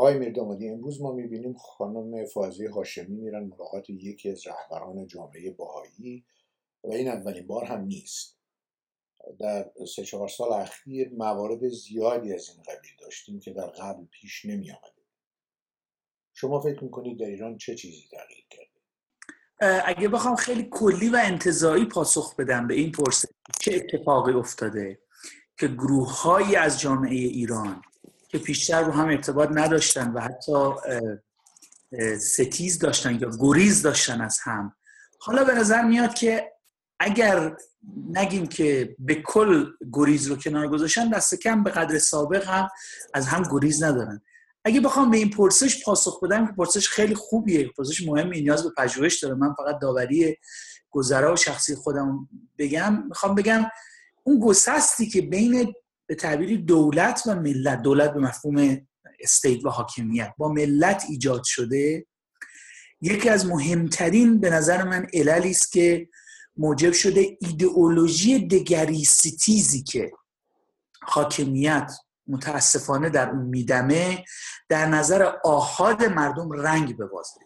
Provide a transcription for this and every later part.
آقای میردامادی امروز ما می‌بینیم خانم فازی هاشمی میرن ملاقات یکی از رهبران جامعه باهایی و این اولین بار هم نیست در سه چهار سال اخیر موارد زیادی از این قبیل داشتیم که در قبل پیش نمی آمده. شما فکر می‌کنید در ایران چه چیزی تغییر کرده اگه بخوام خیلی کلی و انتظایی پاسخ بدم به این پرسش چه اتفاقی افتاده که گروه از جامعه ایران که پیشتر رو هم ارتباط نداشتن و حتی ستیز داشتن یا گریز داشتن از هم. حالا به نظر میاد که اگر نگیم که به کل گریز رو کنار گذاشتن دست کم به قدر سابق هم از هم گریز ندارن. اگه بخوام به این پرسش پاسخ بدم که پرسش خیلی خوبیه پرسش مهمی نیاز به پژوهش داره. من فقط داوری گذرا و شخصی خودم بگم. می‌خوام بگم اون گسستی که بین به تعبیری دولت و ملت دولت به مفهوم استیت و حاکمیت با ملت ایجاد شده. یکی از مهمترین به نظر من عللی است که موجب شده ایدئولوژی دگریستیزی که حاکمیت متاسفانه در اون میدمه در نظر آهاد مردم رنگ ببازه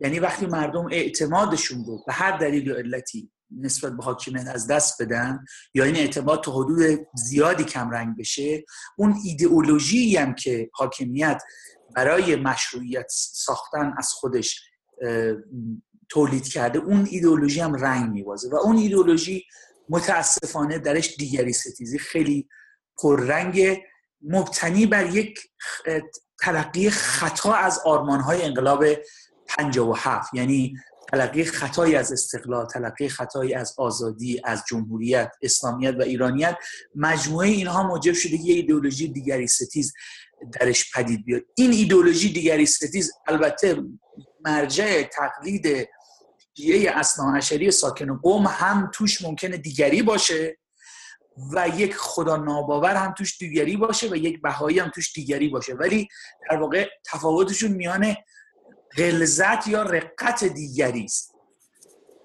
یعنی وقتی مردم اعتمادشون رو به هر دلیل و علتی نسبت به حاکمیت از دست بدن یا این اعتماد تا حدود زیادی کمرنگ بشه اون ایدئولوژی هم که حاکمیت برای مشروعیت ساختن از خودش تولید کرده اون ایدئولوژی هم رنگ میبازه و اون ایدئولوژی متاسفانه درش دیگری ستیزی خیلی پررنگ مبتنی بر یک تلقی خطا از آرمانهای انقلاب 57 یعنی تلقی خطایی از استقلال تلقی خطایی از آزادی از جمهوریت اسلامیت و ایرانیت. مجموعه اینها موجب شده یه ایدئولوژی دیگری ستیز درش پدید بیاد. این ایدئولوژی دیگری ستیز البته مرجع تقلید شیعه اصلا عشری ساکن قوم هم توش ممکنه دیگری باشه و یک خدا ناباور هم توش دیگری باشه و یک بهایی هم توش دیگری باشه. ولی در واقع تفاوتشون میانه غلظت یا رقت دیگری است.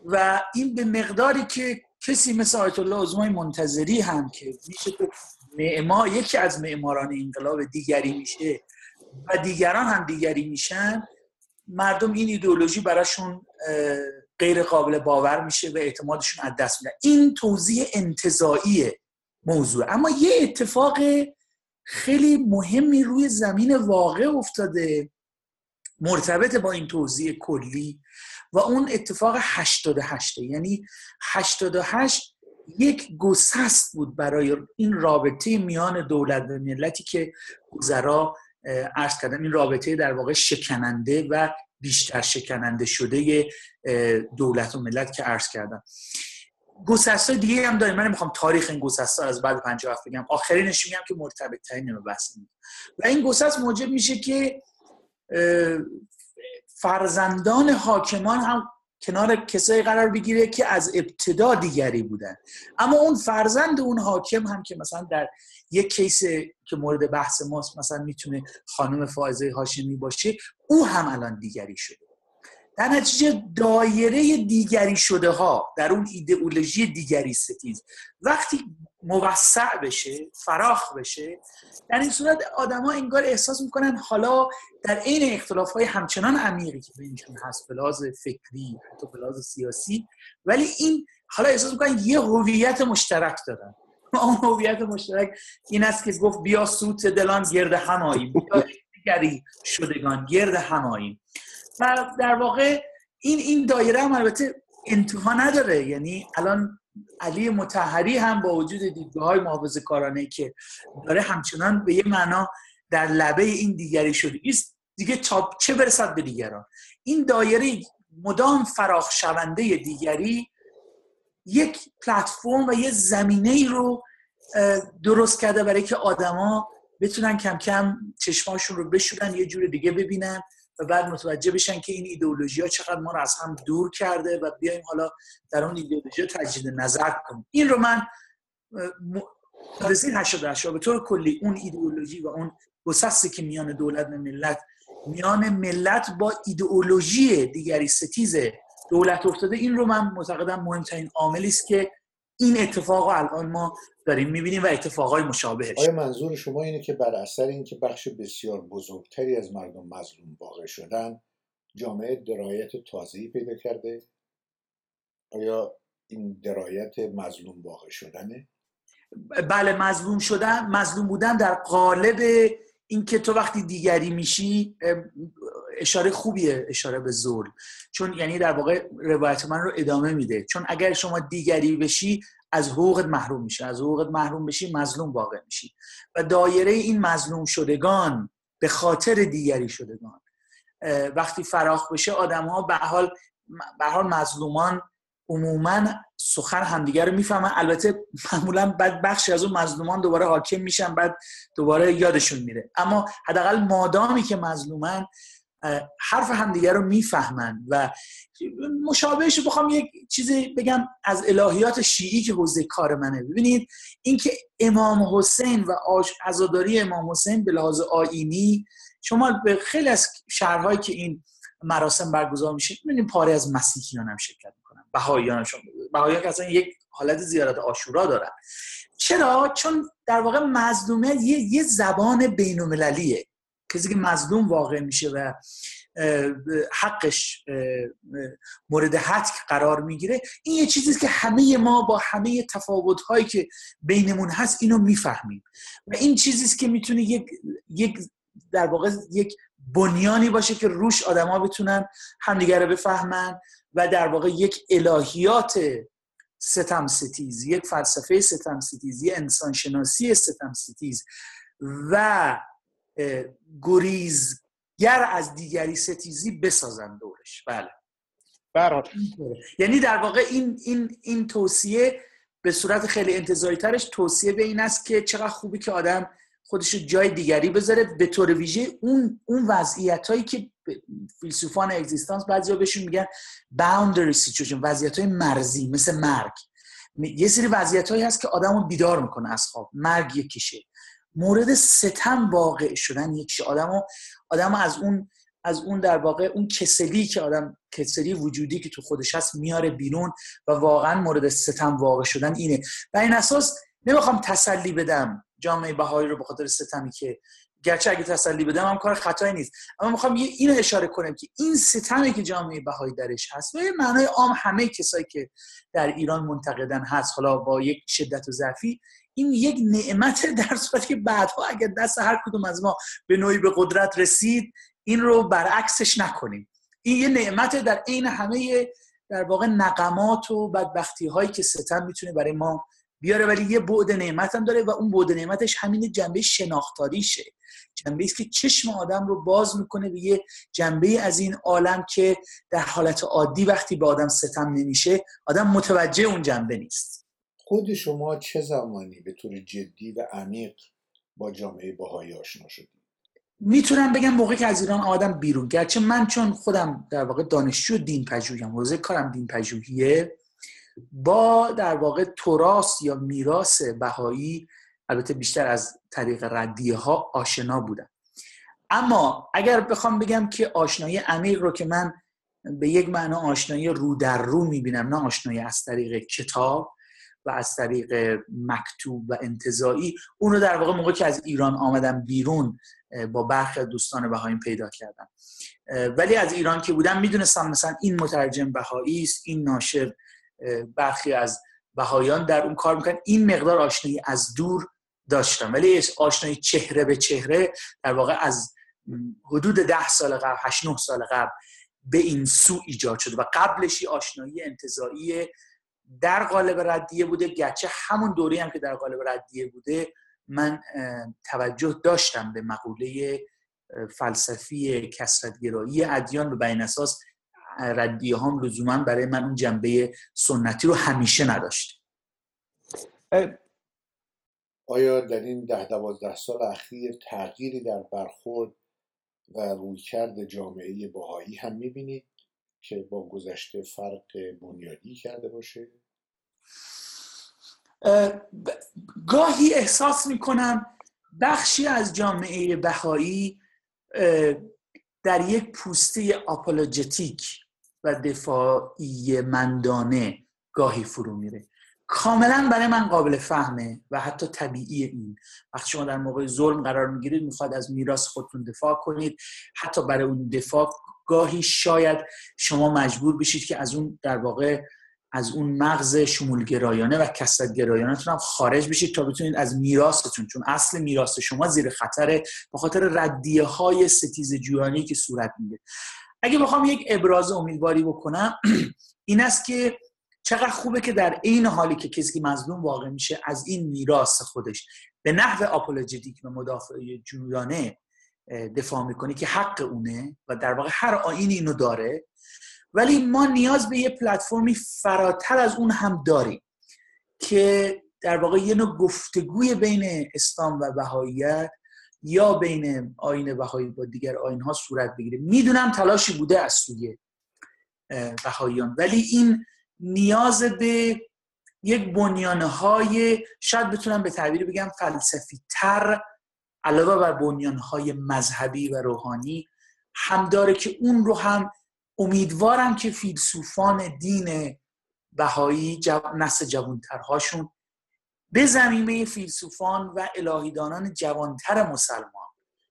و این به مقداری که کسی مثل آیت الله عظمای منتظری هم که میشه تو معمار یکی از معماران انقلاب دیگری میشه و دیگران هم دیگری میشن مردم این ایدئولوژی براشون غیر قابل باور میشه و اعتمادشون از دست میدن. این توضیح انتظایی موضوع. اما یه اتفاق خیلی مهمی روی زمین واقع افتاده مرتبط با این توضیح کلی و اون اتفاق 88 یعنی 88 یک گسست بود برای این رابطه میان دولت و ملتی که گذرا عرض کردن این رابطه در واقع شکننده و بیشتر شکننده شده دولت و ملت که عرض کردم. گسست دیگه هم داریم. من می‌خوام تاریخ این گسست از بعد 57 بگم. آخرینش میگم که مرتبط ترین بحث و این گسست موجب میشه که فرزندان حاکمان هم کنار کسایی قرار بگیره که از ابتدا دیگری بودن. اما اون فرزند اون حاکم هم که مثلا در یک کیس که مورد بحث ماست مثلا می‌تونه خانم فائزه هاشمی باشه او هم الان دیگری شده. در نتیجه دایره دیگری شده ها در اون ایدئولوژی دیگری ستیز. وقتی موسع بشه فراخ بشه در این صورت آدما انگار احساس می‌کنن حالا در عین اختلاف های همچنان عمیقی که بینشون هست بلاز فکری حتی بلاز سیاسی. ولی این حالا احساس می‌کنن یه هویت مشترک دارن. اون هویت مشترک این است که گفت بیا سوت دلان گرد همایی بیا دیگری شدگان گرد همایی و در واقع این این دایره هم البته انتها نداره. یعنی الان علی متحری هم با وجود دیدگاه های محافظ کارانه که داره همچنان به یه معنا در لبه این دیگری شده. است دیگه تا چه برسد به دیگران؟ این دایره مدام فراخ شونده دیگری یک پلتفرم و یه زمینه ای رو درست کرده برای که آدما بتونن کم کم چشماشون رو بشورن یه جور دیگه ببینن. و بعد متوجه بشن که این ایدئولوژی ها چقدر ما رو از هم دور کرده و بیایم حالا در اون ایدئولوژی تجدید نظر کنیم. این رو من رسید 88 به طور کلی اون ایدئولوژی و اون گسستی که میان دولت و ملت میان ملت با ایدئولوژی دیگری ستیز دولت افتاده این رو من معتقدم مهمترین عاملی است که این اتفاق الان ما داریم می‌بینیم و اتفاقای مشابهش. آیا منظور شما اینه که بر اثر اینکه بخش بسیار بزرگتری از مردم مظلوم واقع شدن جامعه درایت تازه‌ای پیدا کرده؟ آیا این درایت مظلوم واقع شدنه؟ بله مظلوم شدن مظلوم بودن در قالب اینکه تو وقتی دیگری میشی اشاره خوبیه اشاره به ظلم. چون یعنی در واقع روایت من رو ادامه میده. چون اگر شما دیگری بشی از حقوقت محروم میشه از حقوقت محروم بشی مظلوم واقع میشی. و دایره این مظلوم شدگان به خاطر دیگری شدگان. وقتی فراخ بشه آدم ها به حال به حال مظلومان عموما سخن همدیگه رو می‌فهمن. البته معمولا بعد بخشی از اون مظلومان دوباره حاکم میشن بعد دوباره یادشون میره. اما حداقل مادامی که مظلومن حرف همدیگه رو می‌فهمن و مشابهش بخوام یک چیزی بگم از الهیات شیعی که حوزه کار منه. ببینید اینکه امام حسین و عزاداری امام حسین به لحاظ آینی شما به خیلی از شهرهایی که این مراسم برگزار میشه ببینید پاره از مسیحیان هم شرکت می‌کنن بهاییان هم. بهاییان که اصلا یک حالت زیارت آشورا دارن. چرا؟ چون در واقع مظلومیت یه, یه زبان بین‌المللیه. کسی که مظلوم واقع میشه و حقش مورد حد قرار می‌گیره این یه چیزی که همه ما با همه تفاوت هایی که بینمون هست اینو می‌فهمیم. و این چیزی که می‌تونه یک یک در واقع یک بنیانی باشه که روش آدما بتونن همدیگه رو بفهمن و در واقع یک الهیات ستم ستیز یک فلسفه ستم ستیز یک انسانشناسی ستم ستیز و گریزگر از دیگری ستیزی بسازن دورش. بله. برحال. یعنی در واقع این, این, این توصیه به صورت خیلی انتظاری ترش توصیه به این است که چقدر خوبی که آدم خودش جای دیگری بذاره به طور ویژه اون اون وضعیت هایی که فیلسوفان اگزیستانس بعضیا بهشون میگن boundary situation وضعیت های مرزی مثل مرگ. یه سری وضعیت هایی هست که آدم رو بیدار می‌کنه از خواب. مرگ یکیشه مورد ستم واقع شدن یکیشه آدم آدم از اون از اون در واقع اون کسلی که آدم کسلی وجودی که تو خودش هست میاره بیرون و واقعا مورد ستم واقع شدن اینه. و این اساس نمی‌خوام تسلی بدم جامعه بهایی رو به خاطر ستمی که گرچه اگه تسلی بدم هم کار خطایی نیست. اما می‌خوام یه اینو اشاره کنم که این ستمی که جامعه بهایی درش هست و یه معنای عام همه کسایی که در ایران منتقدن هست حالا با یک شدت و ضعفی این یک نعمت در صورتی که بعدها اگر دست هر کدوم از ما به نوعی به قدرت رسید این رو برعکسش نکنیم. این یه نعمت در عین همه در واقع نقمات و بدبختی هایی که ستم می‌تونه برای ما بیاره ولی یه بعد نعمت هم داره و اون بعد نعمتش همین جنبه شناختاریشه. جنبه است که چشم آدم رو باز می‌کنه به یه جنبه از این عالم که در حالت عادی وقتی به آدم ستم نمیشه آدم متوجه اون جنبه نیست. خود شما چه زمانی به طور جدی و عمیق با جامعه باهایی آشنا شدید؟ می‌تونم بگم موقعی که از ایران آدم بیرون. گرچه من چون خودم در واقع دانشجو دین پژوهیم حوزه کارم دین پژوهیه با در واقع تراس یا میراث بهایی البته بیشتر از طریق ردیه ها آشنا بودم. اما اگر بخوام بگم که آشنایی عمیق رو که من به یک معنا آشنایی رو در رو می‌بینم نه آشنایی از طریق کتاب و از طریق مکتوب و انتظایی اون رو در واقع موقع که از ایران آمدم بیرون با برخی دوستان بهاییم پیدا کردم. ولی از ایران که بودم می‌دونستم مثلا این مترجم بهایی است این ناشر برخی از بهایان در اون کار می‌کنن. این مقدار آشنایی از دور داشتم. ولی آشنایی چهره به چهره در واقع از حدود ده سال قبل هشت نه سال قبل به این سو ایجاد شده و قبلشی آشنایی انتظایی در قالب ردیه بوده گرچه همون دوری هم که در قالب ردیه بوده من توجه داشتم به مقوله فلسفی کسرتگرایی ادیان و بین اساس ردیه هم لزوما برای من اون جنبه سنتی رو همیشه نداشت. آیا در این ده دوازده سال اخیر تغییری در برخورد و رویکرد جامعه باهایی هم می‌بینید؟ که با گذشته فرق بنیادی کرده باشه؟ گاهی احساس می‌کنم بخشی از جامعه بهایی در یک پوسته آپولوژتیک و دفاعی مندانه گاهی فرو میره کاملا برای من قابل فهمه و حتی طبیعی این. وقتی شما در موقع ظلم قرار می‌گیرید می‌خواد از میراث خودتون دفاع کنید. حتی برای اون دفاع گاهی شاید شما مجبور بشید که از اون در واقع از اون مغز شمولگرایانه و کسرت گرایانتون هم خارج بشید تا بتونید از میراثتون چون اصل میراث شما زیر خطره به خاطر ردیه های ستیز جویانه‌ای که صورت میده اگه بخوام یک ابراز امیدواری بکنم این است که چقدر خوبه که در این حالی که کسی مظلوم واقع میشه از این میراث خودش به نحو apologetic و مدافع جویانه دفاع می‌کنه که حق اونه و در واقع هر آیینی اینو داره. ولی ما نیاز به یه پلتفرمی فراتر از اون هم داریم که در واقع یه نوع گفتگوی بین اسلام و بهاییت یا بین آین بهایی با دیگر آین ها صورت بگیره. می‌دونم تلاشی بوده از سوی بهاییان ولی این نیاز به یک بنیانه های شاید بتونم به تعبیری بگم فلسفی تر علاوه بر بنیانه های مذهبی و روحانی هم داره که اون رو هم امیدوارم که فیلسوفان دین بهایی. نسل جوانترهاشون به زمینه فیلسوفان و الهیدانان جوانتر مسلمان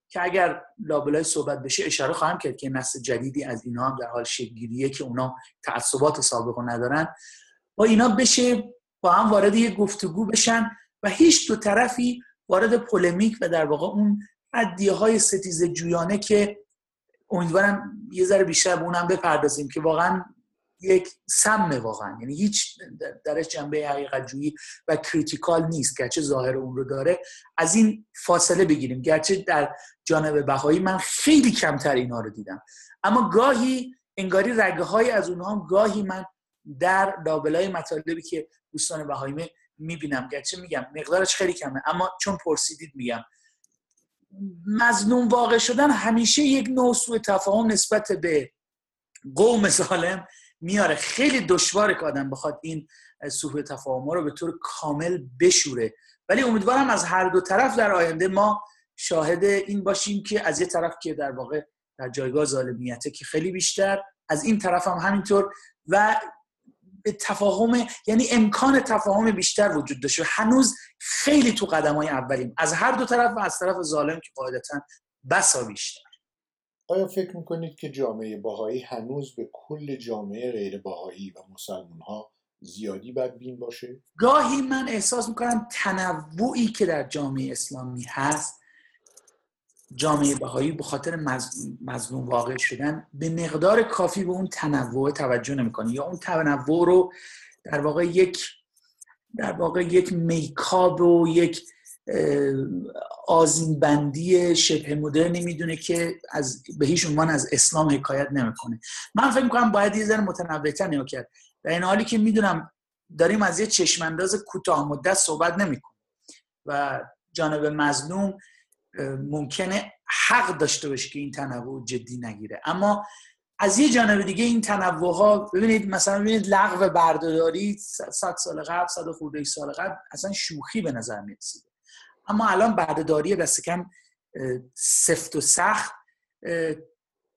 که اگر لابلای صحبت بشه اشاره خواهم کرد که نسل جدیدی از اینا هم در حال شکلگیریه که اونا تعصبات سابق ندارن. با اینا بشه با هم وارد یک گفتگو بشن و هیچ دو طرفی وارد پولمیک و در واقع اون عدیه های ستیز جویانه که امیدوارم یه ذره بیشتر به اونم بپردازیم که واقعا یک سمه واقعا. یعنی هیچ درش جنبه حقیقت جویی و کریتیکال نیست. گرچه ظاهر اون رو داره. از این فاصله بگیریم. گرچه در جانب بهایی من خیلی کمتر اینا رو دیدم. اما گاهی انگاری رگه های از اونها گاهی من در لابلای مطالبی که دوستان بهایی می‌بینم. گرچه میگم مقدارش خیلی کمه. اما چون پرسیدید میگم. مظلوم واقع شدن همیشه یک نوع سوء تفاهم نسبت به قوم سالم میاره. خیلی دشواره که آدم بخواد این سوء تفاهم رو به طور کامل بشوره. ولی امیدوارم از هر دو طرف در آینده ما شاهد این باشیم که از یه طرف که در واقع در جایگاه ظالمیته که خیلی بیشتر از این طرف هم همینطور و به تفاهم یعنی امکان تفاهم بیشتر وجود داشته. هنوز خیلی تو قدم های اولیم. از هر دو طرف و از طرف ظالم که قاعدتا بسا بیشتر. آیا فکر می‌کنید که جامعه باهایی هنوز به کل جامعه غیر باهایی و مسلمان ها زیادی بدبین باشه؟ گاهی من احساس می‌کنم تنوعی که در جامعه اسلامی هست جامعه بهایی به خاطر مظلوم واقع شدن به مقدار کافی به اون تنوع توجه نمی‌کنه یا اون تنوع رو در واقع یک در واقع یک میکاب و یک آزین بندی شبه مدرنی می‌دونه که از به هیچ عنوان از اسلام حکایت نمی‌کنه. من فکر می‌کنم باید یه ذره متنوعتر نگاه کرد. در این حالی که می‌دونم داریم از یه چشمانداز کوتاه مدت صحبت نمی‌کنیم و جانب مظلوم ممکنه حق داشته باشه که این تنوع جدی نگیره. اما از یه جانب دیگه این تنوع ها ببینید مثلا ببینید لغو بردهداری 100 سال قبل 100 خورده سال قبل اصلا شوخی به نظر می‌رسیده. اما الان بردهداری دست کم سفت و سخت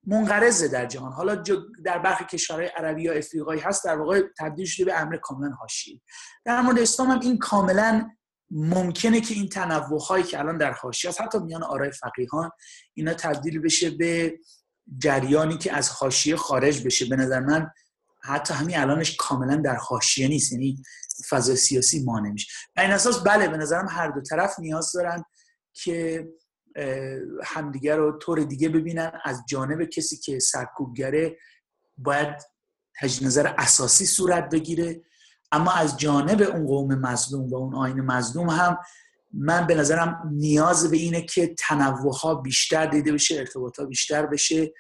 منقرضه در جهان. حالا در برخی کشورهای عربی یا افریقایی هست در واقع تبدیل شده به امر کاملا حاشیه. در مورد اسلام هم این کاملا ممکنه که این تنوع هایی که الان در حاشیه است حتی میان آرای فقیهان اینا تبدیل بشه به جریانی که از حاشیه خارج بشه. به نظر من حتی همین الانش کاملا در حاشیه نیست یعنی فضا سیاسی ما نمیشه و این اساس بله به نظرم هر دو طرف نیاز دارن که همدیگر رو طور دیگه ببینن. از جانب کسی که سرکوبگره باید تجدید نظر اساسی صورت بگیره. اما از جانب اون قوم مظلوم و اون آین مظلوم هم من به نظرم نیاز به اینه که تنوع ها بیشتر دیده بشه ارتباط ها بیشتر بشه.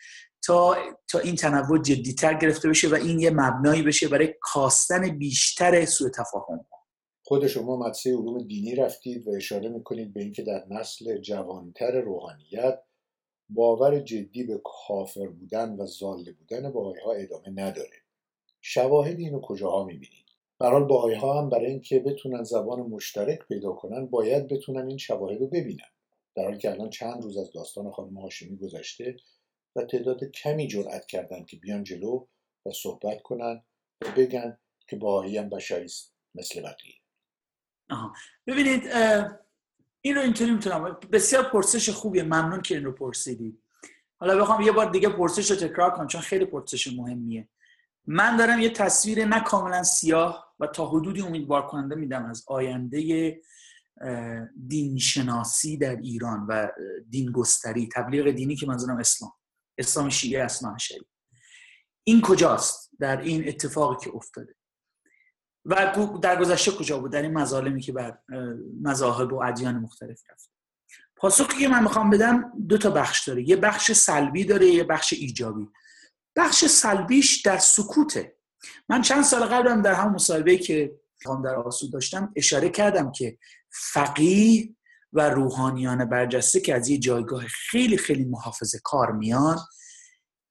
تا تا این تنوع جدیتر گرفته بشه و این یه مبنایی بشه برای کاستن بیشتر سوء تفاهم. خود شما مدرسه علوم دینی رفتید و اشاره می‌کنید به اینکه در نسل جوانتر روحانیت باور جدی به کافر بودن و زاله بودن باهای ها ادامه نداره. شواهد اینو کجاها می‌بینید؟ برحال باهای ها هم برای اینکه بتونن زبان مشترک پیدا کنن باید بتونن این شواهد رو ببینن. در حالی که الان چند روز از داستان خانم هاشمی گذشته و تعداد کمی جرأت کردن که بیان جلو و صحبت کنن و بگن که باهایی هم بشری مثل بقیه. آها. ببینید این رو اینطوری می‌تونم بسیار پرسش خوبیه. ممنون که این رو پرسیدید حالا بخوام یه بار دیگه پرسش رو تکرار کنم چون خیلی پرسش مهمیه. من دارم یه تصویر نه کاملا سیاه و تا حدودی امیدوار کننده میدم از آینده دینشناسی در ایران و دین گستری تبلیغ دینی که منظورم اسلام. اسلام شیعه اسلام شریع این کجاست؟ در این اتفاقی که افتاده. و در گذشته کجا بود؟ در این مظالمی که بر مذاهب و ادیان مختلف رفت پاسخی که من می‌خوام بدم دو تا بخش داره. یه بخش سلبی داره یه بخش ایجابی. بخش سلبیش در سکوته. من چند سال قبلم در همون مصاحبه که در آسود داشتم اشاره کردم که فقیه و روحانیان برجسته که از یه جایگاه خیلی خیلی محافظه کار میان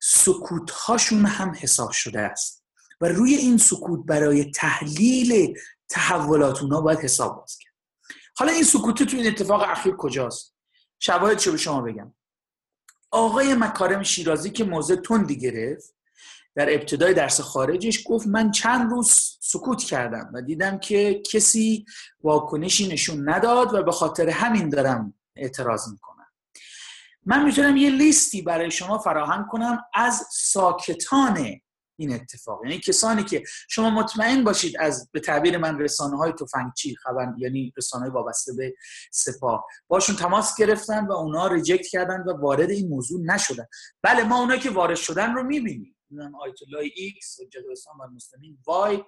سکوت هاشون هم حساب شده است. و روی این سکوت برای تحلیل تحولات اونا باید حساب باز کرد. حالا این سکوت تو این اتفاق اخیر کجاست؟ شواهد چه به شما بگم. آقای مکارم شیرازی که موضع تندی گرفت در ابتدای درس خارجش گفت من چند روز سکوت کردم و دیدم که کسی واکنشی نشون نداد و به خاطر همین دارم اعتراض می‌کنم. من می‌تونم یه لیستی برای شما فراهم کنم از ساکتان این اتفاق. یعنی کسانی که شما مطمئن باشید از به تعبیر من رسانه های تفنگچی خبر یعنی رسانه های وابسته به سپاه باشون تماس گرفتن و اونا ریجکت کردن و وارد این موضوع نشدن. بله ما اونایی که وارد شدن رو می‌بینیم. آیت الله ایکس و اسلام و مسلمین وای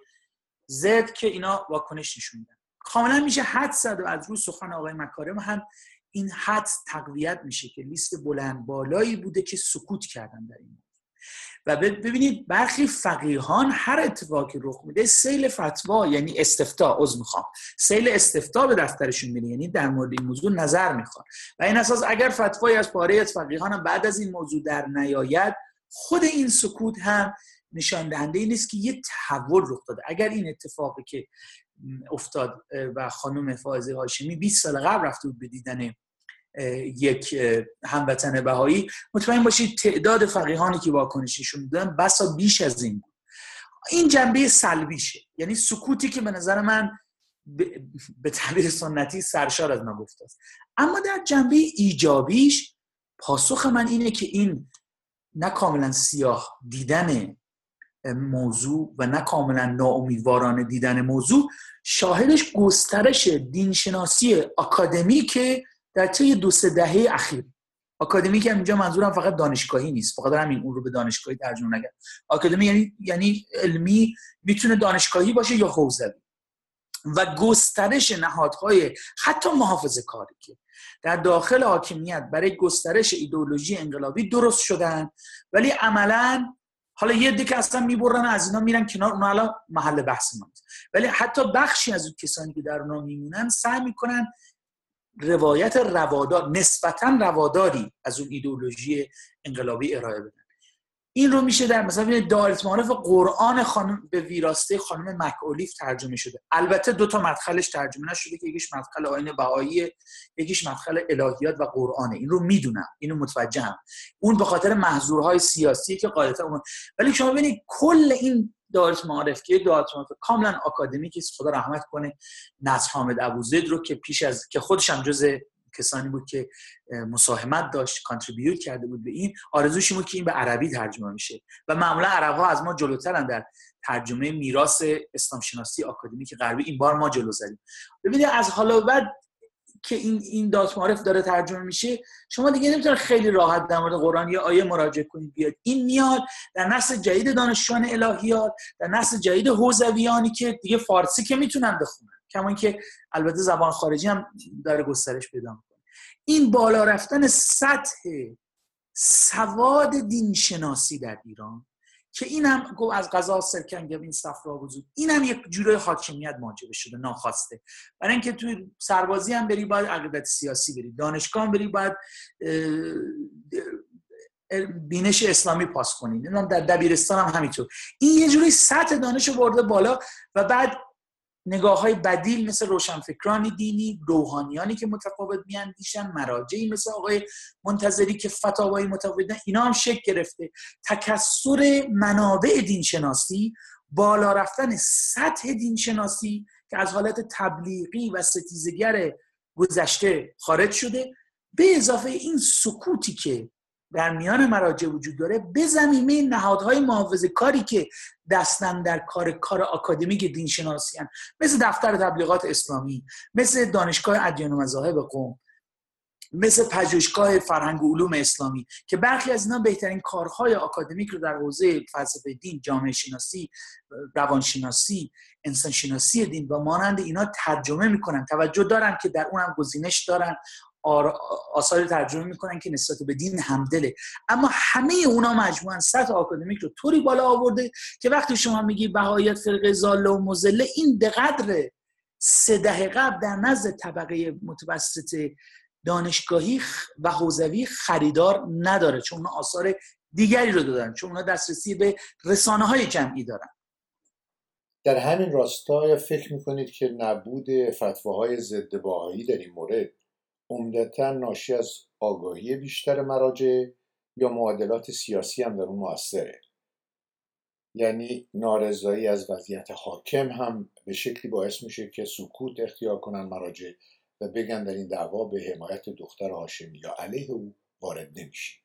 زد که اینا واکنش نشون میدن. کاملا میشه حدس زد و از رو سخن آقای مکارم هم این حدس تقویت میشه که لیست بلند بالایی بوده که سکوت کردن در این و ببینید برخی فقیهان هر اتفاقی رخ میده سیل فتوا یعنی استفتا عذر می‌خوام. سیل استفتا به دفترشون میره یعنی در مورد این موضوع نظر می‌خوان و این اساس اگر فتوایی از پاره از فقیهان بعد از این موضوع در نیاید خود این سکوت هم نشان دهنده نیست که یه تحول رخ داده. اگر این اتفاقی که افتاد و خانم فائزه هاشمی 20 سال قبل رفته بود به دیدن یک هموطن بهایی مطمئن باشید تعداد فقیهانی که واکنششون دادن بسا بیش از این بود. این جنبه سلبیشه. یعنی سکوتی که به نظر من به تعبیر سنتی سرشار از نگفته است اما در جنبه ایجابیش پاسخ من اینه که این نه کاملا سیاه دیدن موضوع و نه کاملا ناامیدوارانه دیدن موضوع شاهدش گسترش دینشناسی که در طی دو سه دهه اخیر. آکادمی که اینجا منظورم فقط دانشگاهی نیست فقط همین اون رو به دانشگاهی ترجمه نگم آکادمی یعنی یعنی علمی می‌تونه دانشگاهی باشه یا حوزوی و گسترش نهادهای حتی محافظه کاری که در داخل حاکمیت برای گسترش ایدولوژی انقلابی درست شدن ولی عملا حالا یه دیگه اصلا می‌برن از اینا میرن کنار اون حالا محل بحث ما ولی حتی بخشی از اون کسانی که در اونا میمونن سعی می‌کنن روایت روادار نسبتا رواداری از اون ایدولوژی انقلابی ارائه بدن. این رو میشه در مثلا دایرت معارف قرآن خانم به ویراسته خانم مکولیف ترجمه شده. البته دو تا مدخلش ترجمه نشده که یکیش مدخل آین بهایی یکیش مدخل الهیات و قرآنه. این رو می‌دونم اینو متوجهم. اون به خاطر محضورهای سیاسی که قاعدتا اون ولی شما ببینید کل این دارت معارف که دارت معارف کاملا آکادمیک است خدا رحمت کنه نصر حامد ابوزید رو که پیش از که خودش هم جز کسانی بود که مساهمت داشت کانتریبیوت کرده بود به این آرزوش بود که این به عربی ترجمه میشه. و معمولا عرب ها از ما جلوترن در ترجمه میراث اسلام شناسی آکادمیک غربی این بار ما جلو زدیم. ببینید از حالا بعد که این این دات معرف داره ترجمه میشه شما دیگه نمی‌تونید خیلی راحت در مورد قرآن یا آیه مراجعه کنید. بیاد این میاد در نسل جدید دانشجویان الهیات در نسل جدید حوزویانی که دیگه فارسی که می‌تونن بخونن. کما که البته زبان خارجی هم داره گسترش پیدا می‌کنه. این بالا رفتن سطح سواد دین شناسی در ایران که این هم از قضا سرکنگب این صفرا وجود این هم یک جوره حاکمیت موجب شده ناخواسته. برای اینکه توی سربازی هم بری باید عقیدت سیاسی بری دانشگاه بری باید بینش اسلامی پاس کنی. در دبیرستان هم همینطور. این یه جوری سطح دانش برده بالا و بعد نگاه های بدیل مثل روشنفکران دینی روحانیانی که متفاوت میاندیشن مراجعی مثل آقای منتظری که فتاوایی متفاوت اینا هم شکل گرفته. تکسر منابع دینشناسی بالا رفتن سطح دینشناسی که از حالت تبلیغی و ستیزگر گذشته خارج شده به اضافه این سکوتی که در میان مراجع وجود داره به زمینه نهادهای محافظه کاری که دستن در کار کار آکادمیک دین شناسی مثل دفتر تبلیغات اسلامی مثل دانشگاه ادیان و مذاهب قوم مثل پژوهشگاه فرهنگ و علوم اسلامی که برخی از اینا بهترین کارهای آکادمیک رو در حوزه فلسفه دین جامعه شناسی روانشناسی انسان شناسی دین و مانند اینا ترجمه می‌کنن. توجه دارن که در اون هم گزینش دارن. آثار ترجمه می‌کنن که نسبت به دین همدله. اما همه اونا مجموعا سطح آکادمیک رو طوری بالا آورده که وقتی شما میگی بهایت فرقه زاله و مزله این به قدر سه دهه قبل در نزد طبقه متوسط دانشگاهی و حوزوی خریدار نداره چون آثار دیگری رو دادن چون اونا دسترسی به رسانه های جمعی دارن. در همین راستا فکر می‌کنید که نبود فتواهای ضد باهایی در این مورد؟ عمدتا ناشی از آگاهی بیشتر مراجع یا معادلات سیاسی هم در اون موثره. یعنی نارضایی از وضعیت حاکم هم به شکلی باعث میشه که سکوت اختیار کنن مراجع و بگن در این دعوا به حمایت دختر هاشمی یا علیه او وارد نمیشیم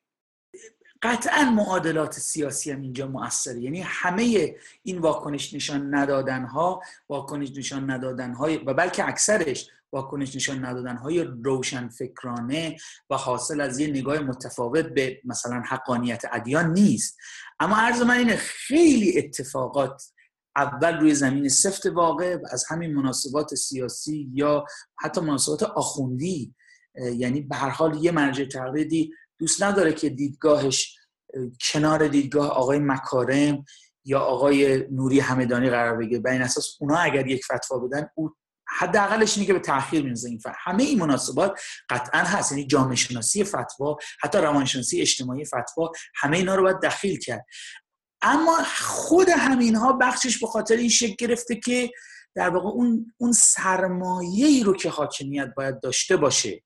قطعا معادلات سیاسی هم اینجا مؤثره یعنی همه این واکنش نشان ندادن ها واکنش نشان ندادن های و بلکه اکثرش واکنش نشان ندادن های روشن فکرانه و حاصل از یه نگاه متفاوت به مثلا حقانیت ادیان نیست. اما عرض من اینه خیلی اتفاقات اول روی زمین سفت واقع و از همین مناسبات سیاسی یا حتی مناسبات آخوندی یعنی به هر حال یه مرجع تقلیدی دوست نداره که دیدگاهش کنار دیدگاه آقای مکارم یا آقای نوری همدانی قرار بگیره. بر این اساس اونا اگر یک فتوا بدن او حداقلش اینه که به تاخیر میندازه این همه این مناسبات قطعا هست. یعنی جامعه شناسی فتوا حتی روانشناسی اجتماعی فتوا همه اینا رو باید دخیل کرد. اما خود همین ها بخشش به خاطر این شکل گرفته که در واقع اون اون سرمایه ای رو که حاکمیت باید داشته باشه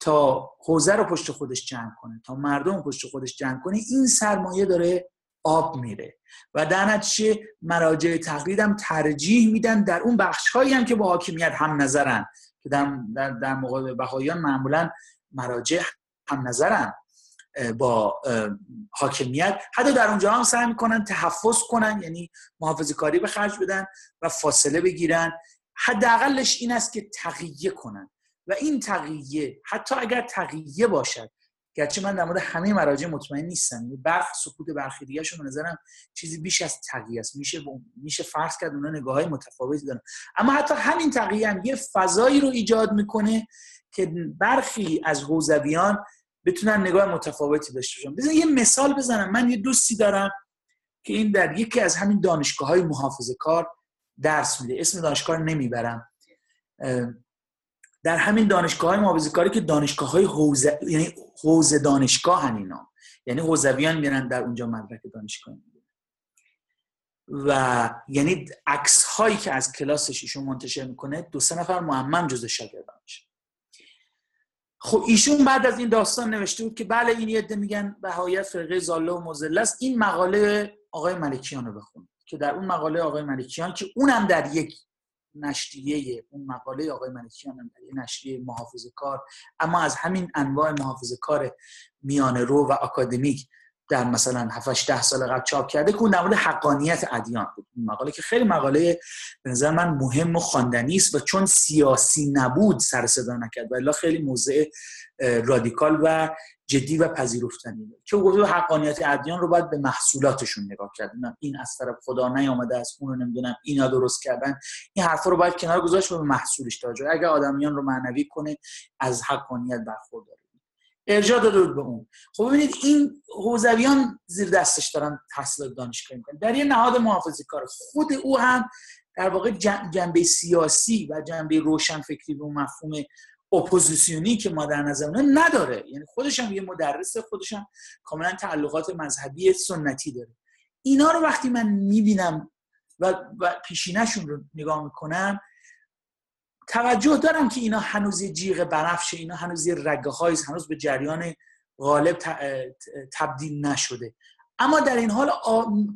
تا حوزه رو پشت خودش جمع کنه تا مردم پشت خودش جمع کنه این سرمایه داره آب میره. و در نتیجه مراجع تقلیدم ترجیح میدن در اون بخش هایی هم که با حاکمیت هم نظرن. که در, در, در مقابل بهاییان معمولا مراجع هم نظرن با حاکمیت. حتی در اونجا هم سعی می‌کنن تحفظ کنن یعنی محافظه کاری به خرج بدن و فاصله بگیرن. حداقلش این است که تقیه کنن. و این تقیه حتی اگر تقیه باشد گرچه من در مورد همه مراجع مطمئن نیستم. یعنی برخ سکوت برخی دیگه نظرم چیزی بیش از تقیه است. میشه میشه فرض کرد اونا نگاه های متفاوتی دارن. اما حتی همین تقیه هم یه فضایی رو ایجاد می‌کنه که برخی از حوزویان بتونن نگاه متفاوتی داشته باشن. بزن یه مثال بزنم. من یه دوستی دارم که این در یکی از همین دانشگاه های محافظه کار درس میده. اسم دانشگاه نمی‌برم. در همین دانشگاه های محافظه کاری که دانشگاه های حوزه یعنی حوزه دانشگاه هم اینا. یعنی حوزویان میرن در اونجا مدرک دانشگاه و یعنی عکس هایی که از کلاسش ایشون منتشر می‌کنه دو سه نفر معمم جز شاگردانش خب ایشون بعد از این داستان نوشته بود که بله این یه میگن بهایت فرقه زاله و مزله است. این مقاله آقای ملکیان رو بخون. که در اون مقاله آقای ملکیان که اونم در یک نشریه اون مقاله آقای ملکیان نشریه محافظه کار اما از همین انواع محافظه کار میانه رو و اکادمیک در مثلا 7 ده سال قبل چاپ کرده که اون در مورد حقانیت ادیان بود. مقاله که خیلی مقاله به نظر من مهم و خواندنی است و چون سیاسی نبود سر صدا نکرد و خیلی موضع رادیکال و جدی و پذیرفتنی بود. که گفته حقانیت ادیان رو باید به محصولاتشون نگاه کرد. این از طرف خدا نیامده از اون رو نمی‌دونم اینا درست کردن. این حرفا رو باید کنار گذاشت و به محصولش توجه. اگر آدمیان رو معنوی کنه از حقانیت برخوردار ارجاع داده بود به اون. خب ببینید این حوزویان زیر دستش دارن تحصیلات دانشگاهی می‌کنن. در یه نهاد محافظه کار خود او هم در واقع جنبه سیاسی و جنبه روشن فکری به مفهوم اپوزیسیونی که ما در نظر نداره. یعنی خودش هم یه مدرس خودش هم کاملا تعلقات مذهبی سنتی داره. اینا رو وقتی من می‌بینم و, و پیشینهشون رو نگاه می‌کنم توجه دارم که اینا هنوز جیغ بنفشه اینا هنوز یه رگه هنوز به جریان غالب تبدیل نشده. اما در این حال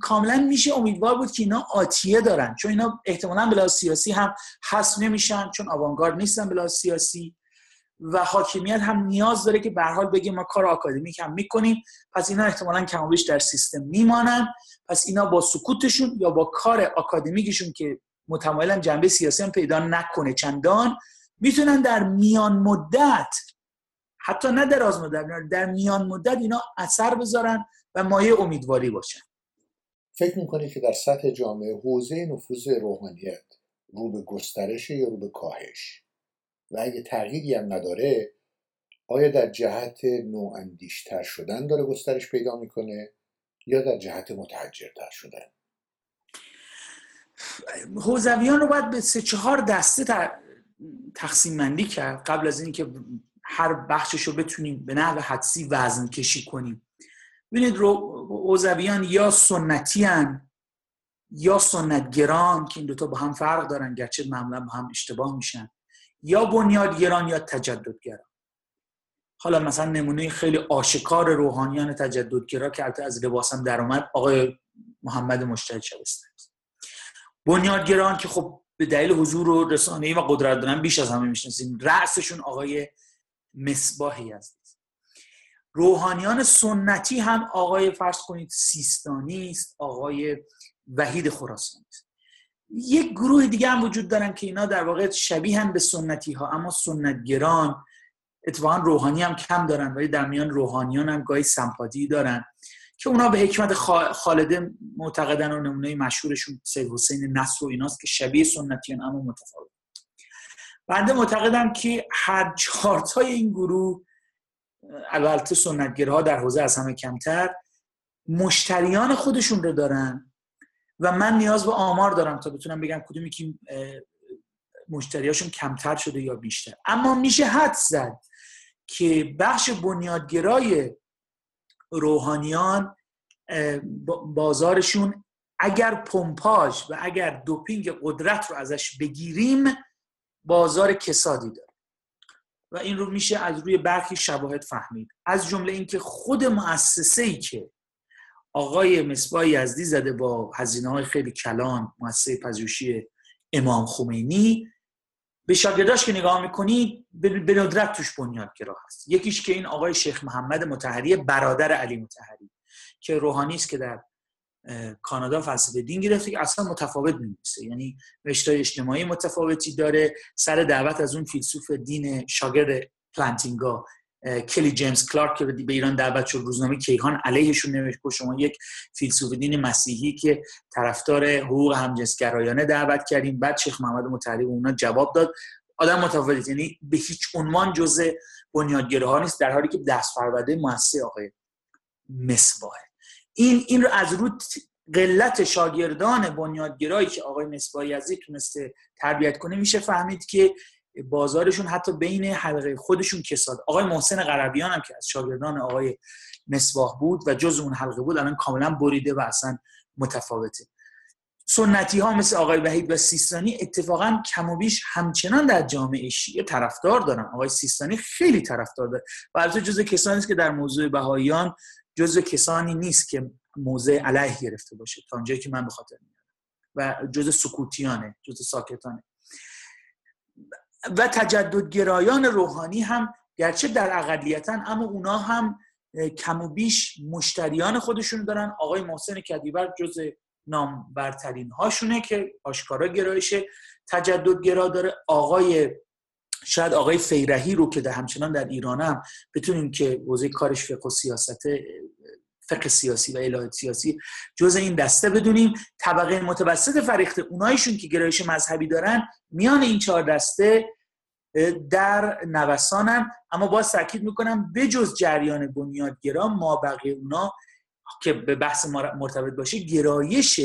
کاملا میشه امیدوار بود که اینا آتیه دارن چون اینا احتمالا بلا سیاسی هم حذف نمیشن چون آوانگارد نیستن بلا سیاسی و حاکمیت هم نیاز داره که به حال بگه ما کار آکادمیک هم می‌کنیم. پس اینا احتمالا کمابیش در سیستم میمانن. پس اینا با سکوتشون یا با کار آکادمیکشون که متمایلا جنبه سیاسی هم پیدا نکنه. چندان می‌تونن در میان مدت حتی نه در مدت در میان مدت اینا اثر بذارن و مایه امیدواری باشن. فکر می‌کنید که در سطح جامعه حوزه نفوذ روحانیت رو به گسترش یا رو به کاهش؟ و اگه تغییری هم نداره آیا در جهت نواندیشتر شدن داره گسترش پیدا می‌کنه یا در جهت متحجرتر شدن؟ حوزویان رو باید به سه چهار دسته تقسیم مندی کرد قبل از اینکه هر بخشش رو بتونیم به نحو حدسی وزن کشی کنیم. ببینید حوزویان یا سنتی هن یا سنتگران که این دوتا با هم فرق دارن گرچه معمولا با هم اشتباه میشن یا بنیادگران یا تجددگران. حالا مثلا نمونه خیلی آشکار روحانیان تجددگرا که البته از لباسم در اومد آقای محمد مشتهد شبستانی بنیادگران که خب به دلیل حضور و رسانه‌ای و قدرت دارن بیش از همه می‌شناسیم رأسشون آقای مصباحی است روحانیان سنتی هم آقای فرض کنید سیستانی است آقای وحید خراسانی است. یک گروه دیگه هم وجود دارن که اینا در واقع شبیه هم به سنتی ها اما سنتگران اتفاقا روحانی هم کم دارن ولی در میان روحانیان هم گاهی سمپاتی دارن. که اونا به حکمت خالده معتقدن و نمونه مشهورشون سید حسین نصر و ایناست که شبیه سنتیان اما متفاوت. بنده معتقدم که هر چارتای این گروه البته سنتگرها در حوزه از همه کمتر مشتریان خودشون رو دارن و من نیاز به آمار دارم تا بتونم بگم کدومی که مشتریاشون کمتر شده یا بیشتر. اما میشه حد زد که بخش بنیادگرای روحانیان بازارشون اگر پمپاژ و اگر دوپینگ قدرت رو ازش بگیریم بازار کسادی داره. و این رو میشه از روی برخی شواهد فهمید. از جمله اینکه خود مؤسسه ای که آقای مصباح یزدی زده با هزینه های خیلی کلان مؤسسه پژوهشی امام خمینی به شاگرداش که نگاه می‌کنی به ندرت توش بنیادگرا هست. یکیش که این آقای شیخ محمد متحری برادر علی متحری که روحانی است که در کانادا فلسفه دین گرفته که اصلا متفاوت میمیسه یعنی رشته اجتماعی متفاوتی داره. سر دعوت از اون فیلسوف دین شاگرد پلانتینگا کلی جیمز کلارک که به ایران دعوت شد روزنامه کیهان علیهشون نوشت که شما یک فیلسوف دین مسیحی که طرفدار حقوق همجنسگرایانه دعوت کردیم. بعد شیخ محمد متحری اونا جواب داد. آدم متفاوت یعنی به هیچ عنوان جزء بنیادگره ها نیست در حالی که دست فرورده مؤسسه آقای مصباحه این این رو از رو قلت شاگردان بنیادگرایی که آقای مصباحی یزدی تونسته تربیت کنه میشه فهمید که بازارشون حتی بین حلقه خودشون کساد. آقای محسن غربیان هم که از شاگردان آقای مصباح بود و جز اون حلقه بود الان کاملا بریده و اصلا متفاوته. سنتی ها مثل آقای وحید و سیستانی اتفاقا کم و بیش همچنان در جامعه شیعه طرفدار دارن. آقای سیستانی خیلی طرفدار داره. و البته جزء کسانی است که در موضوع بهاییان جزء کسانی نیست که موضع علیه گرفته باشه تا اونجایی که من به خاطر و جزء سکوتیانه جزء ساکتانه. و تجددگرایان روحانی هم گرچه در اقلیتن اما اونا هم کم و بیش مشتریان خودشون دارن. آقای محسن کدیبر جز نام برترین هاشونه که آشکارا گرایش تجددگرا داره. آقای شاید آقای فیرهی رو که در همچنان در ایران هم بتونیم که حوزه کارش فقه و سیاست فقه سیاسی و الهه سیاسی جز این دسته بدونیم. طبقه متوسط فریخته اونایشون که گرایش مذهبی دارن میان این چهار دسته در نوسانن. اما باز تاکید می‌کنم بجز جریان بنیادگرا ما بقیه اونا که به بحث مرتبط باشه گرایش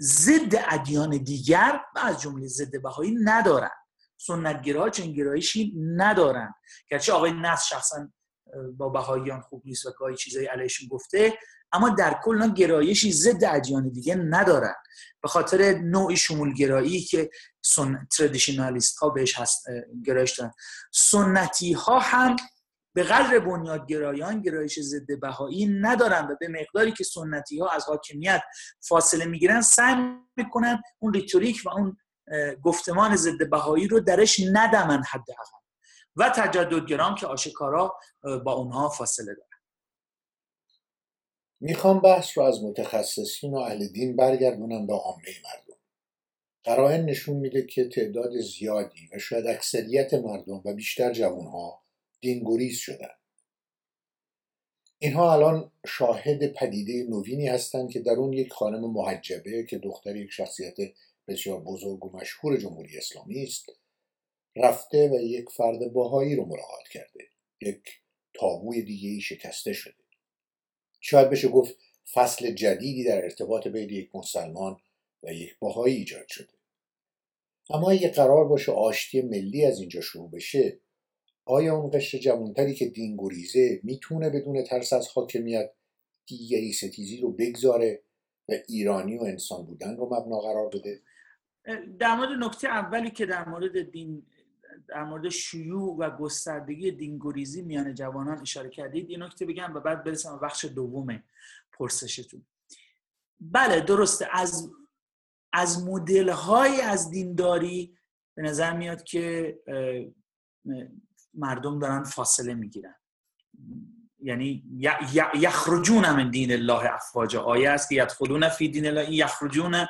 ضد ادیان دیگر و از جمله ضد بهایی ندارن. سنتگراها چنین گرایشی ندارن. گرچه آقای نصر شخصا با بهاییان خوب نیست و گاهی چیزایی علیهشون گفته اما در کل گرایشی ضد ادیان دیگه ندارن. به خاطر نوع شمولگرایی که سن... traditionalist ها بهش هست گرایش دارن سنتی ها هم به قدر بنیادگرایان گرایش ضد بهایی ندارن و به مقداری که سنتی ها از حاکمیت فاصله می‌گیرن سعی می‌کنن اون rhetoric و اون گفتمان ضد بهایی رو درش ندمن حداقل. و تجددگران که آشکارا با اونها فاصله دارن. می‌خوام بحث رو از متخصصین و اهل دین برگردونم به عامه مردم. قرائن نشون میده که تعداد زیادی و شاید اکثریت مردم و بیشتر جوانها دینگریز شدن. اینها الان شاهد پدیده نوینی هستند که در اون یک خانم محجبه که دختر یک شخصیت بسیار بزرگ و مشهور جمهوری اسلامی است رفته و یک فرد باهایی رو ملاقات کرده. یک تابوی دیگه ای شکسته شده. شاید بشه گفت فصل جدیدی در ارتباط بین یک مسلمان و یک باهایی ایجاد شده. اما اگه قرار باشه آشتی ملی از اینجا شروع بشه آیا اون قشر جوانتری که دین گریزه می‌تونه بدون ترس از حاکمیت دیگری ستیزی رو بگذاره و ایرانی و انسان بودن رو مبنا قرار بده؟ در مورد نکته اولی که در مورد دین در مورد شیوع و گستردگی دینگوریزی میان جوانان اشاره کردید. این نکته بگم و بعد برسم بخش دوم پرسشتون. بله درسته. از از مدل های از دینداری به نظر میاد که مردم دارن فاصله می‌گیرن. یعنی یخرجون من دین الله افواجا آیه است که یدخلون فی دین الله یخرجون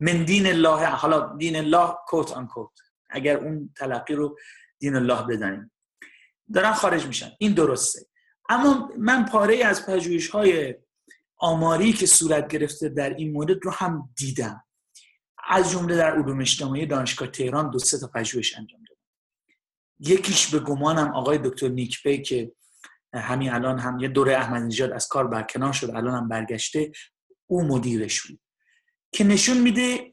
من دین الله حالا دین الله کوت آن کوت اگر اون تلقی رو دین الله بدانیم دارن خارج میشن. این درسته. اما من پاره از پژوهش های آماری که صورت گرفته در این مورد رو هم دیدم. از جمله در علوم اجتماعی دانشگاه تهران دو سه تا پژوهش انجام دادم. یکیش به گمانم آقای دکتر نیکبی که همین الان هم یه دوره احمد نژاد از کار برکنار شد الان هم برگشته او مدیرش بود که نشون میده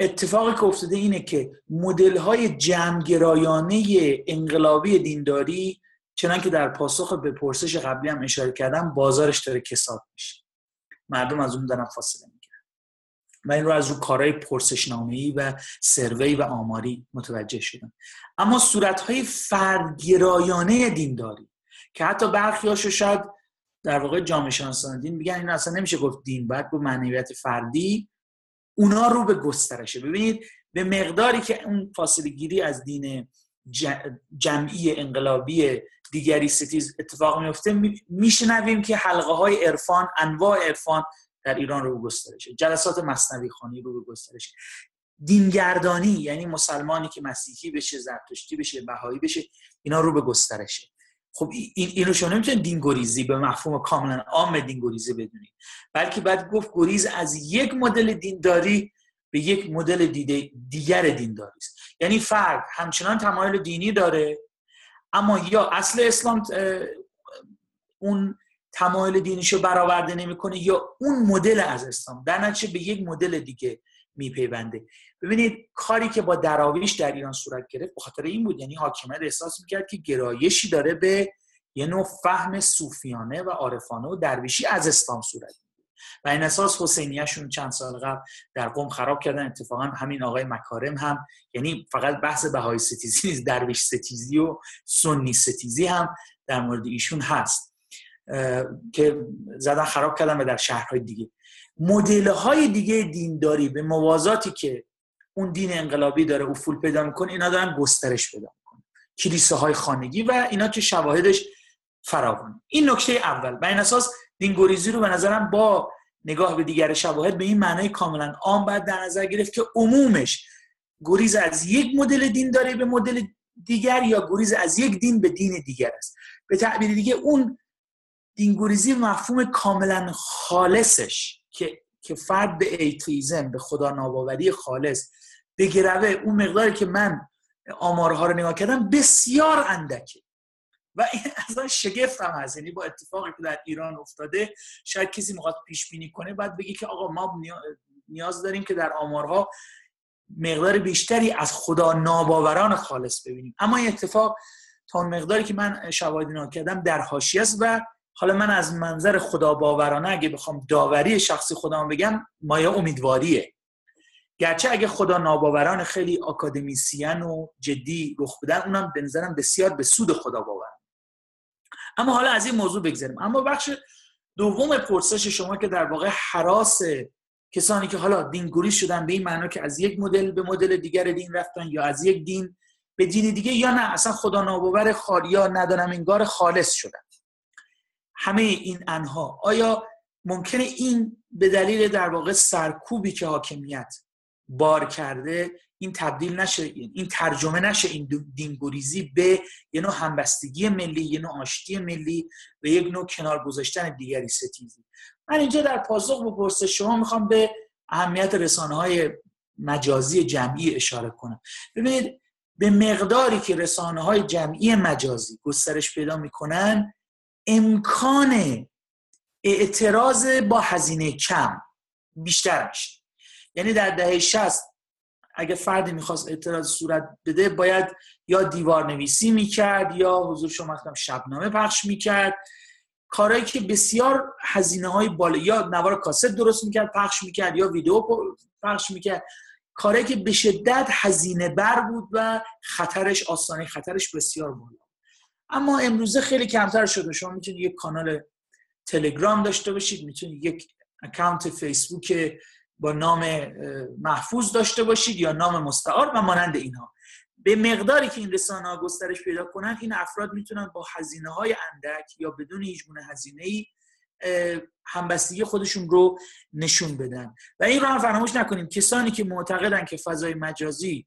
اتفاقی که افتاده اینه که مدل های جمعگرایانه انقلابی دینداری چنان که در پاسخ به پرسش قبلی هم اشاره کردم بازارش داره کساد میشه. مردم از اون دارن فاصله می‌گیرن. و این رو از رو کارهای پرسشنامه‌ای و سروی و آماری متوجه شدم. اما صورتهای فردگرایانه دینداری که حتی برخی هاشو شاید در واقع جامعه شناسان دین میگن این اصلا نمیشه گفت دین باید با معنویت فردی اونا رو به گسترشه. ببینید به مقداری که اون فاصله گیری از دین جمعی انقلابی دیگری ستیز اتفاق میفته میشنویم که حلقه های عرفان انواع عرفان در ایران رو گسترشه. جلسات مصنوی خانی رو گسترشه. دینگردانی یعنی مسلمانی که مسیحی بشه زرتشتی بشه بهایی بشه اینا رو به گسترشه. خب این اینو شما نمی‌تونید دینگوریزی به مفهوم کاملا عام دینگوریزی بدونید بلکه بعد گفت گریز از یک مدل دینداری به یک مدل دیگر دینداری است یعنی فرد همچنان تمایل دینی داره اما یا اصل اسلام اون تمایل دینیشو برآورده نمی‌کنه یا اون مدل از اسلام در نتیجه به یک مدل دیگه میپیونده. ببینید کاری که با دراویش در ایران صورت گرفت به خاطر این بود یعنی حاکمیت احساس می‌کرد که گرایشی داره به یه نوع فهم صوفیانه و عارفانه و درویشی از اسلام صورت و این اساس حسینیهشون چند سال قبل در قوم خراب کردن. اتفاقا همین آقای مکارم هم یعنی فقط بحث بهای ستیزی نیست درویش ستیزی و سنی ستیزی هم در مورد ایشون هست که زدن خراب کردن و در شهرهای دیگه. مدل های دیگه دینداری به موازاتی که اون دین انقلابی داره افول پیدا می‌کنه اینا دارن گسترش پیدا می‌کنه کلیساهای خانگی و اینا که شواهدش فراوان. این نکته اول. و این اساس دینگوریزی رو به نظرم با نگاه به دیگر شواهد به این معنای کاملا عام باید در نظر گرفت که عمومش گریز از یک مدل دین داره به مدل دیگر یا گریز از یک دین به دین دیگر است. به تعبیر دیگه اون دینگوریزی مفهوم کاملا خالصش که که فرد به ایتیزم به خدا ناباوری خالص بگروه اون مقداری که من آمارها رو نگاه کردم بسیار اندکه. و این اصلا شگفت هم یعنی با اتفاقی که در ایران افتاده شاید کسی می‌خواد پیش بینی کنه بعد بگی که آقا ما نیاز داریم که در آمارها مقدار بیشتری از خدا ناباوران خالص ببینیم. اما این اتفاق تا مقداری که من شواهدی کردم در حاشیه است و حالا من از منظر خدا باورانه اگه بخوام داوری شخصی خودم بگم مایه امیدواریه. گرچه اگه خدا ناباوران خیلی اکادمیسیان و جدی رخ بدن اونم به نظرم بسیار به سود خدا باور اما حالا از این موضوع بگذاریم اما بخش دوم پرسش شما که در واقع حراس کسانی که حالا دینگوری شدن به این معنا که از یک مدل به مدل دیگر دین رفتن یا از یک دین به دین دیگه یا نه اصلا خدا ناباور خال یا ندانم انگار خالص شدن. همه این انها. آیا ممکنه این به دلیل در واقع سرکوبی که حاکمیت بار کرده این تبدیل نشه این ترجمه نشه این دینگوریزی به یه نوع همبستگی ملی یه نوع آشتی ملی و یک نوع کنار گذاشتن دیگری ستیزی؟ من اینجا در پاسخ به شما می‌خوام به اهمیت رسانه های مجازی جمعی اشاره کنم. ببینید به مقداری که رسانه های جمعی مجازی گسترش پیدا می‌کنن امکان اعتراض با هزینه کم بیشتر میشه. یعنی در دهه 60 اگه فردی می‌خواست اعتراض صورت بده باید یا دیوار نویسی می‌کرد یا حضور شما شبنامه پخش می‌کرد. کارهایی که بسیار هزینه های بالا یا نوار کاست درست می‌کرد پخش می‌کرد یا ویدیو پخش می‌کرد. کارهایی که به شدت هزینه بر بود و خطرش آسانی خطرش بسیار بالا. اما امروزه خیلی کمتر شده. شما می‌تونید یک کانال تلگرام داشته باشید می‌تونید یک اکانت فیسبوک با نام محفوظ داشته باشید یا نام مستعار و مانند اینها به مقداری که این رسانه ها گسترش پیدا کنند این افراد می‌تونن با هزینه های اندک یا بدون هیچ گونه هزینه ای همبستگی خودشون رو نشون بدن. و این رو هم فراموش نکنیم. کسانی که معتقدن که فضای مجازی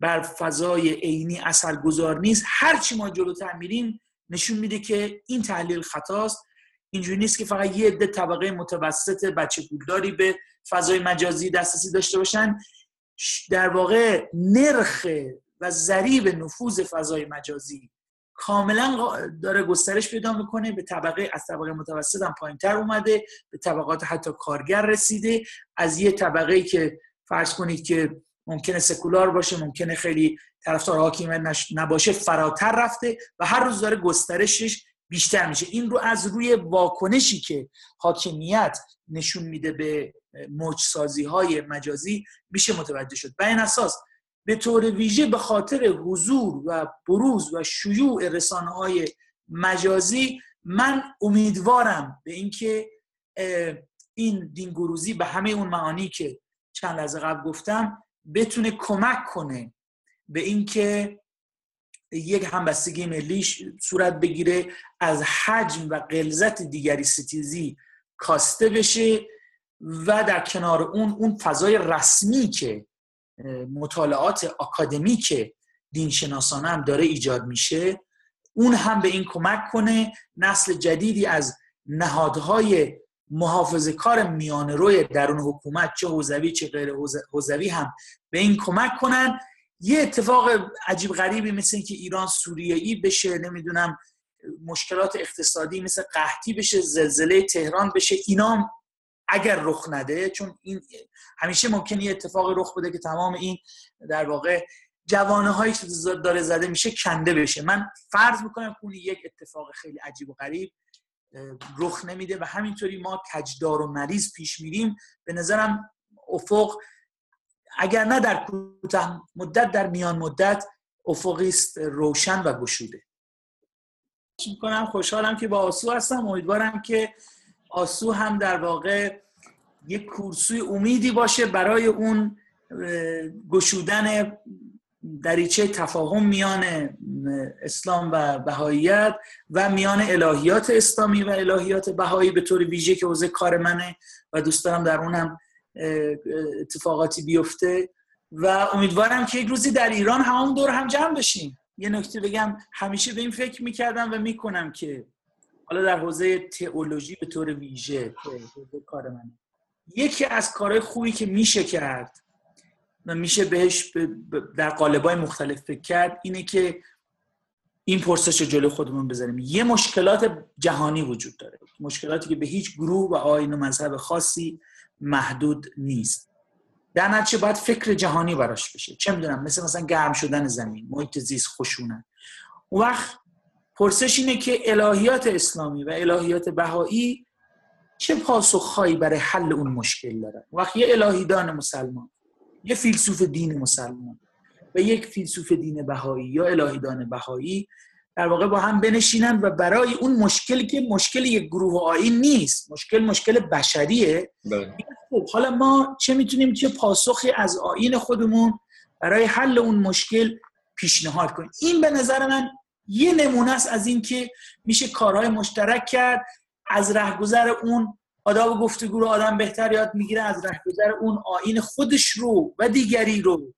بر فضای عینی گذار نیست. هر چی ما جلوتر میریم نشون میده که این تحلیل خطاست. اینجوری نیست که فقط یه عده طبقه متوسط بچه پولداری به فضای مجازی دسترسی داشته باشن. در واقع نرخ و ضریب نفوذ فضای مجازی کاملا داره گسترش پیدا می‌کنه. به طبقه از طبقه متوسط هم پایینتر اومده. به طبقات حتی کارگر رسیده. از یه طبقه که فرض کنید که ممکنه سکولار باشه ممکنه خیلی طرفدار حاکمیت نباشه فراتر رفته و هر روز داره گسترشش بیشتر میشه. این رو از روی واکنشی که حاکمیت نشون میده به موجسازی های مجازی میشه متوجه شد. به این اساس به طور ویژه به خاطر حضور و بروز و شیوع رسانه های مجازی من امیدوارم به اینکه این دینگروزی به همه اون معانی که چند لحظه قبل گفتم بتونه کمک کنه به اینکه یک همبستگی ملی صورت بگیره از حجم و قلزت دیگری ستیزی کاسته بشه و در کنار اون اون فضای رسمی که مطالعات اکادمیک دینشناسانه هم داره ایجاد میشه اون هم به این کمک کنه نسل جدیدی از نهادهای محافظه کار میان روی درون حکومت چه حوزوی چه غیر حوزوی هم به این کمک کنن. یه اتفاق عجیب غریبی مثل اینکه ایران سوریه‌ای بشه نمی‌دونم مشکلات اقتصادی مثل قحطی بشه زلزله تهران بشه اینا اگر رخ نده چون این همیشه ممکنه یه اتفاق رخ بده که تمام این در واقع جوانه هایی که داره زده میشه کنده بشه. من فرض می‌کنم که یک اتفاق خیلی عجیب و غریب رخ نمیده و همینطوری ما کجدار و مریض پیش میریم. به نظرم افق اگر نه در کوتاه مدت در میان مدت افقی است روشن و گشوده. می‌کنم خوشحالم که با آسو هستم. امیدوارم که آسو هم در واقع یک کورسوی امیدی باشه برای اون گشودن دریچه تفاهم میان اسلام و بهاییت و میان الهیات اسلامی و الهیات بهایی به طور ویژه که حوزه کار منه و دوست دارم در اونم اتفاقاتی بیفته. و امیدوارم که یک روزی در ایران همون دور هم جمع بشیم. یه نکته بگم همیشه به این فکر می‌کردم و می‌کنم که حالا در حوزه تئولوژی به طور ویژه کار من یکی از کارهای خوبی که میشه کرد میشه بهش در قالبای مختلف فکر کرد اینه که این پرسش رو جلو خودمون بذاریم یه مشکلات جهانی وجود داره. مشکلاتی که به هیچ گروه و آین و مذهب خاصی محدود نیست. در نتیجه باید فکر جهانی براش بشه. چه می‌دونم مثل مثلا گرم شدن زمین محیط زیست خشونت اون وقت پرسش اینه که الهیات اسلامی و الهیات بهایی چه پاسخهایی برای حل اون مشکل داره وقت یه الهیدان مسلمان یه فیلسوف دین مسلمان و یک فیلسوف دین بهایی یا الهیدان بهایی در واقع با هم بنشینن و برای اون مشکلی که مشکل یک گروه آین نیست مشکل مشکل بشریه بله. خب حالا ما چه می‌تونیم چه پاسخی از آین خودمون برای حل اون مشکل پیشنهاد کنیم این به نظر من یه نمونه است از اینکه میشه کارهای مشترک کرد از رهگذر اون آداب گفتگو رو آدم بهتر یاد می‌گیره از رهگذر اون آین خودش رو و دیگری رو.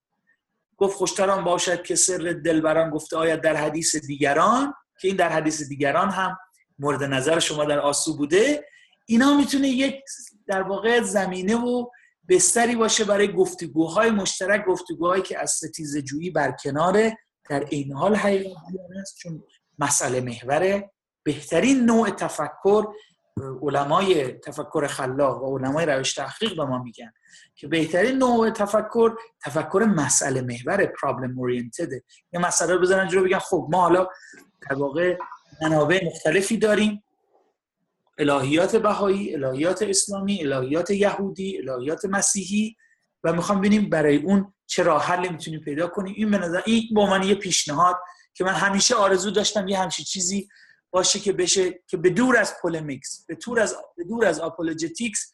گفت خوشتران باشد که سر دلبران گفته آید در حدیث دیگران که این در حدیث دیگران هم مورد نظر شما در آسو بوده. اینا می‌تونه یک در واقع زمینه و بستری باشه برای گفتگوهای مشترک گفتگوهایی که از ستیز جویی برکناره. در این حال حقیقت است چون مسئله محوره بهترین نوع تفکر علمای تفکر خلاق و علمای روش تحقیق به ما میگن که بهترین نوع تفکر تفکر مسئله محور پرابلم اورینتد یه مسئله رو بزنن جلو بگن خب ما حالا در واقع منابع مختلفی داریم. الهیات بهایی الهیات اسلامی الهیات یهودی الهیات مسیحی و می‌خوام ببینیم برای اون چه راه حلی می‌تونیم پیدا کنیم. این به نظر این به عنوان یه پیشنهاد که من همیشه آرزو داشتم یه همچی چیزی باشه که بشه که به دور از polemics به دور از به دور از apologetics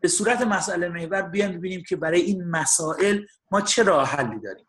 به صورت مسئله محور بیان ببینیم که برای این مسائل ما چه راه حلی داریم.